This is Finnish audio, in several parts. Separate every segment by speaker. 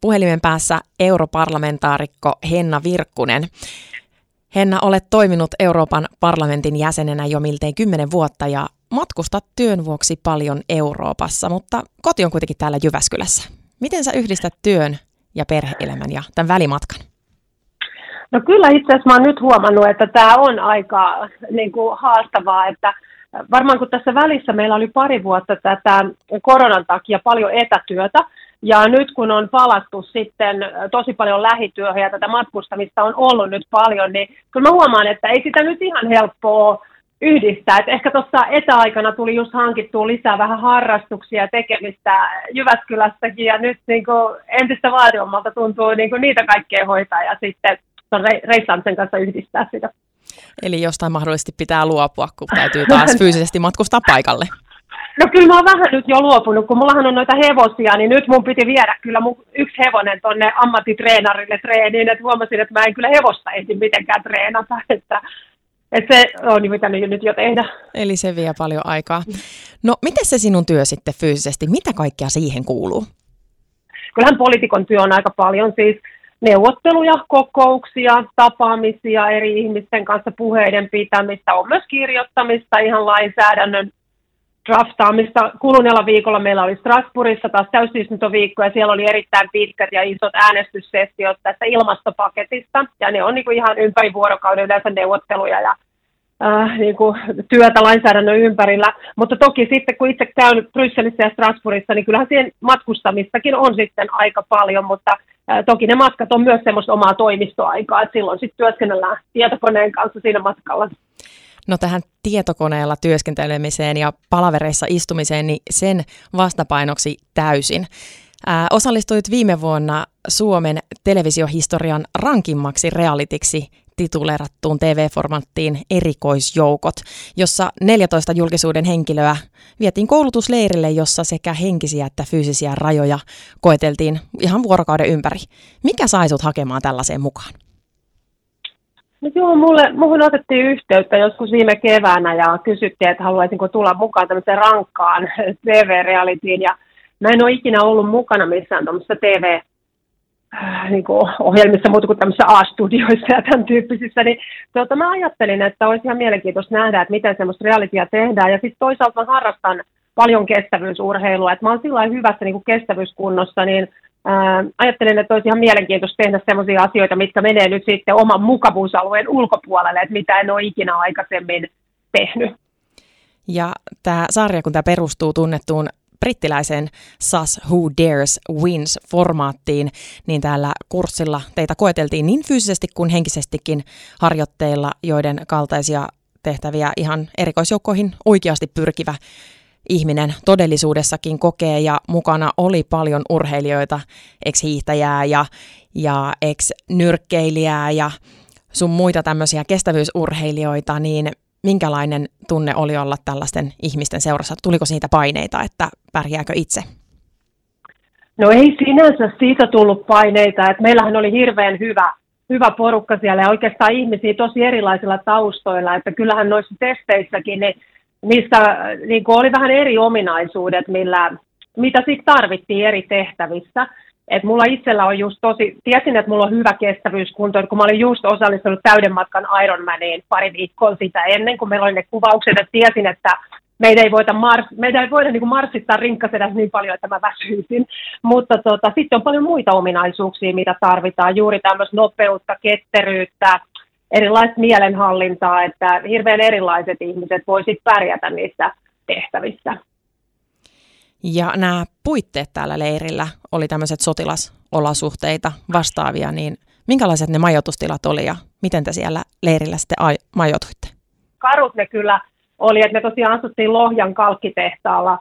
Speaker 1: puhelimen päässä europarlamentaarikko Henna Virkkunen. Henna, olet toiminut Euroopan parlamentin jäsenenä jo miltei kymmenen vuotta ja matkustat työn vuoksi paljon Euroopassa, mutta koti on kuitenkin täällä Jyväskylässä. Miten sä yhdistät työn ja perheelämän ja tämän välimatkan?
Speaker 2: No kyllä itse asiassa mä oon nyt huomannut, että tämä on aika niin kuin, haastavaa, että varmaan kun tässä välissä meillä oli pari vuotta tätä koronan takia paljon etätyötä, ja nyt kun on palattu sitten tosi paljon lähityöhön ja tätä matkustamista on ollut nyt paljon, niin kyllä mä huomaan, että ei sitä nyt ihan helppoa yhdistää. Et ehkä tuossa etäaikana tuli just hankittua lisää vähän harrastuksia ja tekemistä Jyväskylässäkin ja nyt niin kuin entistä vaativammalta tuntuu niin kuin niitä kaikkea hoitaa ja sitten reissaamisen kanssa yhdistää sitä.
Speaker 1: Eli jostain mahdollisesti pitää luopua, kun täytyy taas fyysisesti matkustaa paikalle.
Speaker 2: No kyllä mä oon vähän nyt jo luopunut, kun mullahan on noita hevosia, niin nyt mun piti viedä kyllä mun yksi hevonen tonne ammattitreenarille treeniin, että huomasin, että mä en kyllä hevosta ehdi mitenkään treenata, että, että se on mitä nyt jo tehdä.
Speaker 1: Eli se vie paljon aikaa. No, miten se sinun työ sitten fyysisesti, mitä kaikkea siihen kuuluu?
Speaker 2: Kyllähän poliitikon työ on aika paljon siis neuvotteluja, kokouksia, tapaamisia eri ihmisten kanssa, puheiden pitämistä, on myös kirjoittamista, ihan lainsäädännön draftaamista. Kuluneella viikolla meillä oli Strasbourgissa taas täysistuntoviikko ja siellä oli erittäin pitkät ja isot äänestyssessiot tästä ilmastopaketista. Ja ne on niin kuin ihan ympäri vuorokauden yleensä neuvotteluja ja äh, niin kuin työtä lainsäädännön ympärillä. Mutta toki sitten kun itse käyn Brysselissä ja Strasbourgissa, niin kyllähän siihen matkustamistakin on sitten aika paljon, mutta äh, toki ne matkat on myös semmoista omaa toimistoaikaa, että silloin sitten työskennellään tietokoneen kanssa siinä matkalla.
Speaker 1: No tähän tietokoneella työskentelemiseen ja palavereissa istumiseen, niin sen vastapainoksi täysin. Ää, osallistuit viime vuonna Suomen televisiohistorian rankimmaksi realitiksi titulerattuun TV-formattiin Erikoisjoukot, jossa 14 julkisuuden henkilöä vietiin koulutusleirille, jossa sekä henkisiä että fyysisiä rajoja koeteltiin ihan vuorokauden ympäri. Mikä sai sut hakemaan tällaiseen mukaan?
Speaker 2: No joo, mulle, muhun otettiin yhteyttä joskus viime keväänä ja kysyttiin, että haluaisinko tulla mukaan tämmöiseen rankkaan TV-realitiin. Ja mä en ole ikinä ollut mukana missään tämmöisessä TV- äh, niin kuin ohjelmissa muuta kuin tämmöisissä A-studioissa ja tämän tyyppisissä, niin tuota, mä ajattelin, että olisi ihan mielenkiintoista nähdä, että miten semmoista realitya tehdään. Ja sitten toisaalta mä harrastan paljon kestävyysurheilua, että mä oon sillä hyvässä niin kuin kestävyyskunnossa, niin ää, ajattelen, että olisi ihan mielenkiintoista tehdä sellaisia asioita, mitkä menee nyt sitten oman mukavuusalueen ulkopuolelle, että mitä en ole ikinä aikaisemmin tehnyt.
Speaker 1: Ja tämä sarja, kun tämä perustuu tunnettuun brittiläiseen SAS Who Dares Wins formaattiin, niin täällä kurssilla teitä koeteltiin niin fyysisesti kuin henkisestikin harjoitteilla, joiden kaltaisia tehtäviä ihan erikoisjoukkoihin oikeasti pyrkivä ihminen todellisuudessakin kokee ja mukana oli paljon urheilijoita, ex-hiihtäjää ja, ja ex-nyrkkeilijää ja sun muita tämmöisiä kestävyysurheilijoita, niin minkälainen tunne oli olla tällaisten ihmisten seurassa? Tuliko siitä paineita, että pärjääkö itse?
Speaker 2: No ei sinänsä siitä tullut paineita, että meillähän oli hirveän hyvä, hyvä porukka siellä ja oikeastaan ihmisiä tosi erilaisilla taustoilla, että kyllähän noissa testeissäkin niin missä niin oli vähän eri ominaisuudet, millä, mitä sitten tarvittiin eri tehtävissä. Et mulla itsellä on just tosi, tiesin, että mulla on hyvä kestävyyskunto, kun mä olin just osallistunut täyden matkan Ironmaniin pari viikkoa sitä ennen, kun meillä oli ne kuvaukset, että tiesin, että meidän ei voida, mars, meidän ei voida niin kuin marssittaa rinkkasedässä niin paljon, että mä väsyisin. Mutta tota, sitten on paljon muita ominaisuuksia, mitä tarvitaan. Juuri tämmöistä nopeutta, ketteryyttä, erilaista mielenhallintaa, että hirveän erilaiset ihmiset voisivat pärjätä niissä tehtävissä.
Speaker 1: Ja nämä puitteet täällä leirillä oli tämmöiset sotilasolosuhteita vastaavia, niin minkälaiset ne majoitustilat oli ja miten te siellä leirillä sitten majoituitte?
Speaker 2: Karut ne kyllä oli, että me tosiaan asuttiin Lohjan kalkkitehtaalla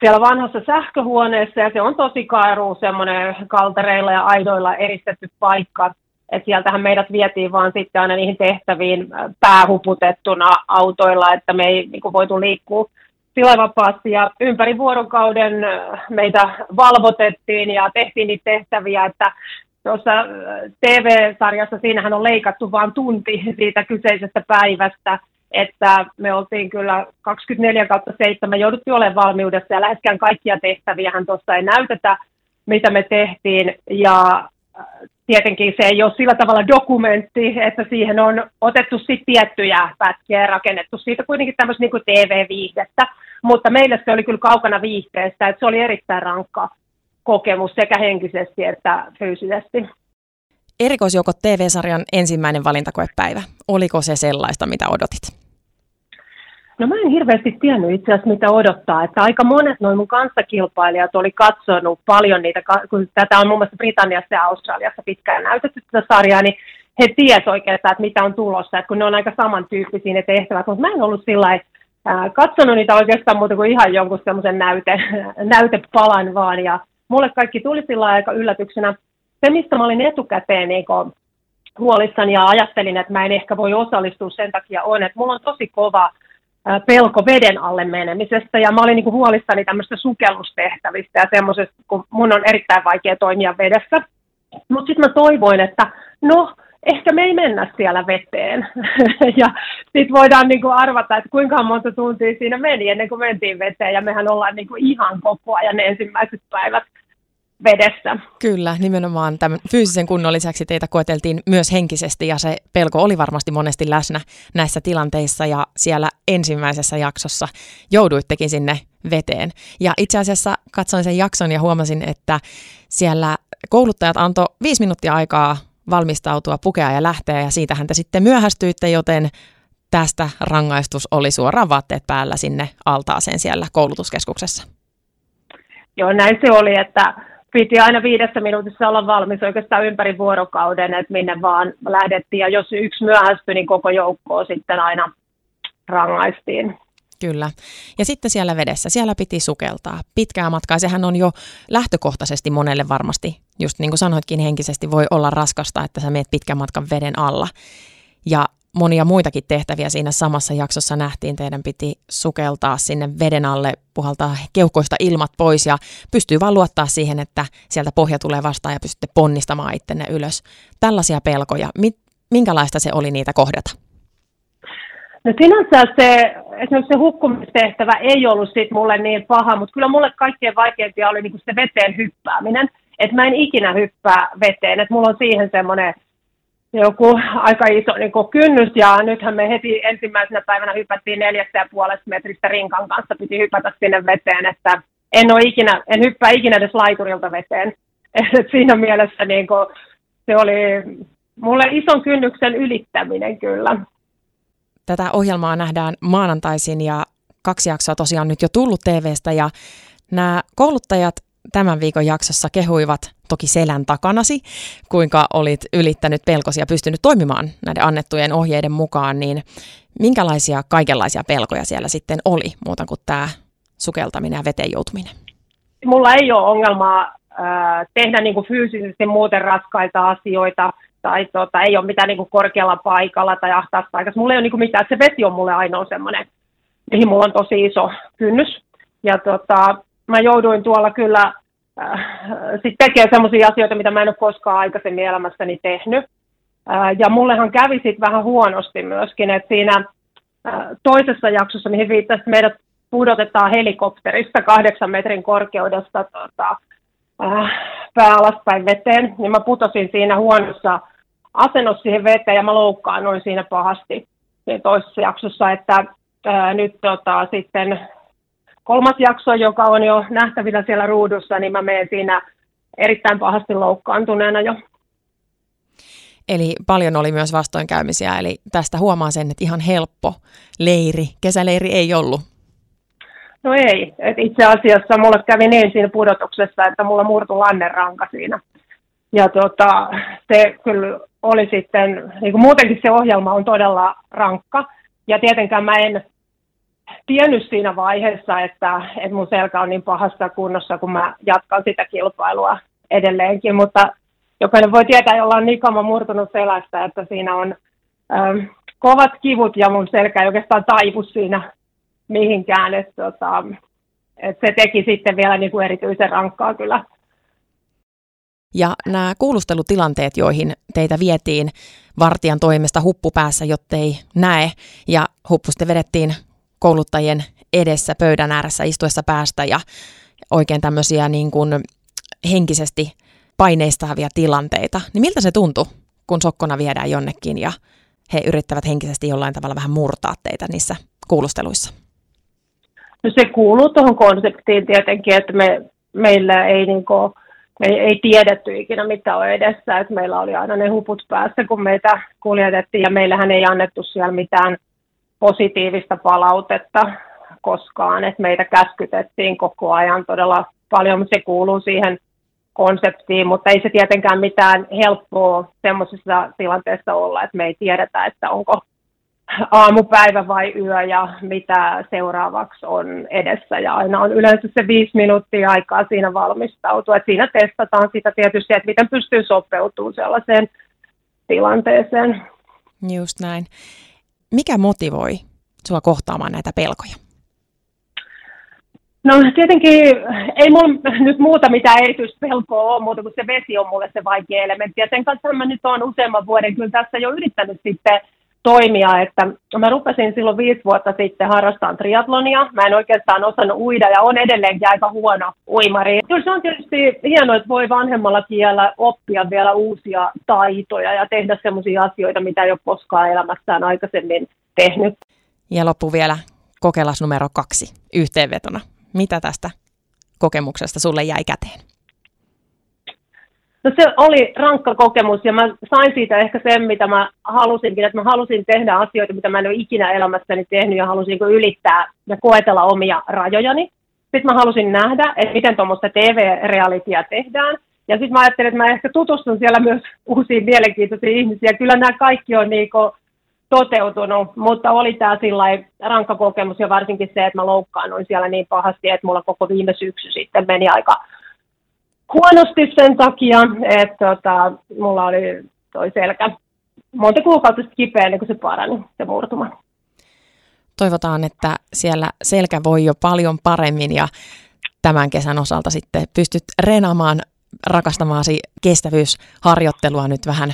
Speaker 2: siellä vanhassa sähköhuoneessa ja se on tosi karu, semmoinen kaltereilla ja aidoilla eristetty paikka. Et sieltähän meidät vietiin vaan sitten aina niihin tehtäviin äh, päähuputettuna autoilla, että me ei niin kuin, voitu liikkua sillä vapaasti. Ja ympäri vuorokauden äh, meitä valvotettiin ja tehtiin niitä tehtäviä, että tuossa äh, TV-sarjassa siinähän on leikattu vain tunti siitä kyseisestä päivästä, että me oltiin kyllä 24 kautta 7, jouduttiin olemaan valmiudessa ja läheskään kaikkia tehtäviä hän tuossa ei näytetä, mitä me tehtiin. Ja tietenkin se ei ole sillä tavalla dokumentti, että siihen on otettu sitten tiettyjä pätkiä ja rakennettu siitä kuitenkin tämmöistä niin TV-viihdettä, mutta meille se oli kyllä kaukana viihteestä, että se oli erittäin rankka kokemus sekä henkisesti että fyysisesti.
Speaker 1: Erikoisjoukot TV-sarjan ensimmäinen valintakoepäivä. Oliko se sellaista, mitä odotit?
Speaker 2: No mä en hirveästi tiennyt itse asiassa, mitä odottaa. Että aika monet noin mun kanssakilpailijat oli katsonut paljon niitä, kun tätä on muun muassa Britanniassa ja Australiassa pitkään näytetty tätä sarjaa, niin he ties oikeastaan, että mitä on tulossa, että kun ne on aika samantyyppisiä ne tehtävät, mutta mä en ollut sillä katsonut niitä oikeastaan muuta kuin ihan jonkun semmoisen näyte, näytepalan vaan, ja mulle kaikki tuli sillä aika yllätyksenä. Se, mistä mä olin etukäteen niin huolissani ja ajattelin, että mä en ehkä voi osallistua sen takia on, että mulla on tosi kova pelko veden alle menemisestä ja mä olin niin huolissani tämmöistä sukellustehtävistä ja semmoisesta, kun mun on erittäin vaikea toimia vedessä. Mutta sitten mä toivoin, että no, ehkä me ei mennä siellä veteen. ja sitten voidaan niin kuin arvata, että kuinka monta tuntia siinä meni ennen kuin mentiin veteen. Ja mehän ollaan niin kuin ihan koko ajan ensimmäiset päivät vedessä.
Speaker 1: Kyllä, nimenomaan tämän fyysisen kunnon lisäksi teitä koeteltiin myös henkisesti ja se pelko oli varmasti monesti läsnä näissä tilanteissa ja siellä ensimmäisessä jaksossa jouduittekin sinne veteen. Ja itse asiassa katsoin sen jakson ja huomasin, että siellä kouluttajat antoi viisi minuuttia aikaa valmistautua, pukea ja lähteä ja siitähän te sitten myöhästyitte, joten tästä rangaistus oli suoraan vaatteet päällä sinne altaaseen siellä koulutuskeskuksessa.
Speaker 2: Joo, näin se oli, että piti aina viidessä minuutissa olla valmis oikeastaan ympäri vuorokauden, että minne vaan lähdettiin. Ja jos yksi myöhästyi, niin koko joukkoa sitten aina rangaistiin.
Speaker 1: Kyllä. Ja sitten siellä vedessä, siellä piti sukeltaa. Pitkää matkaa, sehän on jo lähtökohtaisesti monelle varmasti, just niin kuin sanoitkin henkisesti, voi olla raskasta, että sä meet pitkän matkan veden alla. Ja monia muitakin tehtäviä siinä samassa jaksossa nähtiin. Teidän piti sukeltaa sinne veden alle, puhaltaa keuhkoista ilmat pois ja pystyy vaan luottaa siihen, että sieltä pohja tulee vastaan ja pystytte ponnistamaan ittenne ylös. Tällaisia pelkoja. Minkälaista se oli niitä kohdata?
Speaker 2: No sinänsä se, esimerkiksi se hukkumistehtävä ei ollut sit mulle niin paha, mutta kyllä mulle kaikkein vaikeimpia oli niinku se veteen hyppääminen. Että mä en ikinä hyppää veteen, että mulla on siihen semmoinen joku aika iso niin kynnys ja nythän me heti ensimmäisenä päivänä hypättiin neljästä ja puolesta metristä rinkan kanssa, piti hypätä sinne veteen, että en, ole ikinä, en hyppää ikinä edes laiturilta veteen. Et siinä mielessä niin kuin, se oli mulle ison kynnyksen ylittäminen kyllä.
Speaker 1: Tätä ohjelmaa nähdään maanantaisin ja kaksi jaksoa tosiaan nyt jo tullut TVstä ja nämä kouluttajat tämän viikon jaksossa kehuivat toki selän takanasi, kuinka olit ylittänyt pelkosi ja pystynyt toimimaan näiden annettujen ohjeiden mukaan, niin minkälaisia kaikenlaisia pelkoja siellä sitten oli, muuta kuin tämä sukeltaminen ja veteen joutuminen?
Speaker 2: Mulla ei ole ongelmaa tehdä niin kuin fyysisesti muuten raskaita asioita, tai tota, ei ole mitään niin kuin korkealla paikalla tai ahtaassa paikassa. Mulla ei ole niin kuin mitään, se vesi on mulle ainoa semmoinen, mihin mulla on tosi iso kynnys. Ja tota, mä jouduin tuolla kyllä äh, sit tekee sellaisia asioita, mitä mä en ole koskaan aikaisemmin elämässäni tehnyt. Äh, ja mullehan kävi sitten vähän huonosti myöskin, että siinä äh, toisessa jaksossa, mihin viittasit, meidät pudotetaan helikopterista kahdeksan metrin korkeudesta tota, äh, pää alaspäin veteen, niin mä putosin siinä huonossa asennossa siihen veteen ja mä loukkaannuin siinä pahasti siinä toisessa jaksossa, että ää, nyt tota, sitten kolmas jakso, joka on jo nähtävillä siellä ruudussa, niin mä menen siinä erittäin pahasti loukkaantuneena jo.
Speaker 1: Eli paljon oli myös vastoinkäymisiä, eli tästä huomaa sen, että ihan helppo leiri, kesäleiri ei ollut.
Speaker 2: No ei, Et itse asiassa mulle kävi niin siinä pudotuksessa, että mulla murtu lanneranka siinä. Ja tota, se kyllä oli sitten, niin kuin muutenkin se ohjelma on todella rankka. Ja tietenkään mä en tiennyt siinä vaiheessa, että, että mun selkä on niin pahassa kunnossa, kun mä jatkan sitä kilpailua edelleenkin, mutta jokainen voi tietää, jolla on nikama murtunut selästä, että siinä on ähm, kovat kivut ja mun selkä ei oikeastaan taipu siinä mihinkään, että, tota, että se teki sitten vielä niin kuin erityisen rankkaa kyllä.
Speaker 1: Ja nämä kuulustelutilanteet, joihin teitä vietiin vartijan toimesta huppupäässä, jottei näe, ja huppu sitten vedettiin kouluttajien edessä pöydän ääressä istuessa päästä ja oikein tämmöisiä niin kuin henkisesti paineistavia tilanteita, niin miltä se tuntui, kun sokkona viedään jonnekin ja he yrittävät henkisesti jollain tavalla vähän murtaa teitä niissä kuulusteluissa?
Speaker 2: No se kuuluu tuohon konseptiin tietenkin, että me, meillä ei, niin kuin, me ei tiedetty ikinä mitä on edessä, että meillä oli aina ne huput päässä, kun meitä kuljetettiin ja meillähän ei annettu siellä mitään positiivista palautetta koskaan, että meitä käskytettiin koko ajan todella paljon, se kuuluu siihen konseptiin, mutta ei se tietenkään mitään helppoa semmoisessa tilanteessa olla, että me ei tiedetä, että onko aamupäivä vai yö ja mitä seuraavaksi on edessä. Ja aina on yleensä se viisi minuuttia aikaa siinä valmistautua. Et siinä testataan sitä tietysti, että miten pystyy sopeutumaan sellaiseen tilanteeseen.
Speaker 1: Just näin. Mikä motivoi sinua kohtaamaan näitä pelkoja?
Speaker 2: No tietenkin ei mulla nyt muuta mitä erityistä pelkoa ole, muuta kuin se vesi on mulle se vaikea elementti. Ja sen kanssa mä nyt olen useamman vuoden kyllä tässä jo yrittänyt sitten toimia, että mä rupesin silloin viisi vuotta sitten harrastamaan triatlonia. Mä en oikeastaan osannut uida ja on edelleenkin aika huono uimari. Kyllä se on tietysti hienoa, että voi vanhemmalla kielellä oppia vielä uusia taitoja ja tehdä sellaisia asioita, mitä ei ole koskaan elämässään aikaisemmin tehnyt.
Speaker 1: Ja loppu vielä kokeilas numero kaksi yhteenvetona. Mitä tästä kokemuksesta sulle jäi käteen?
Speaker 2: No se oli rankka kokemus ja mä sain siitä ehkä sen, mitä mä halusinkin, että mä halusin tehdä asioita, mitä mä en ole ikinä elämässäni tehnyt ja halusin ylittää ja koetella omia rajojani. Sitten mä halusin nähdä, että miten tuommoista TV-realitia tehdään. Ja sitten mä ajattelin, että mä ehkä tutustun siellä myös uusiin mielenkiintoisiin ihmisiin. Kyllä nämä kaikki on niinku toteutunut, mutta oli tämä sillä rankka kokemus ja varsinkin se, että mä loukkaannuin siellä niin pahasti, että mulla koko viime syksy sitten meni aika huonosti sen takia, että tota, mulla oli toi selkä monta kuukautta kipeä, niin kuin se parani, se murtuma.
Speaker 1: Toivotaan, että siellä selkä voi jo paljon paremmin ja tämän kesän osalta sitten pystyt reenaamaan rakastamaasi kestävyysharjoittelua nyt vähän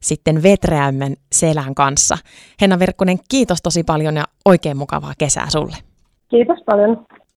Speaker 1: sitten vetreämmän selän kanssa. Henna Verkkonen, kiitos tosi paljon ja oikein mukavaa kesää sulle.
Speaker 2: Kiitos paljon.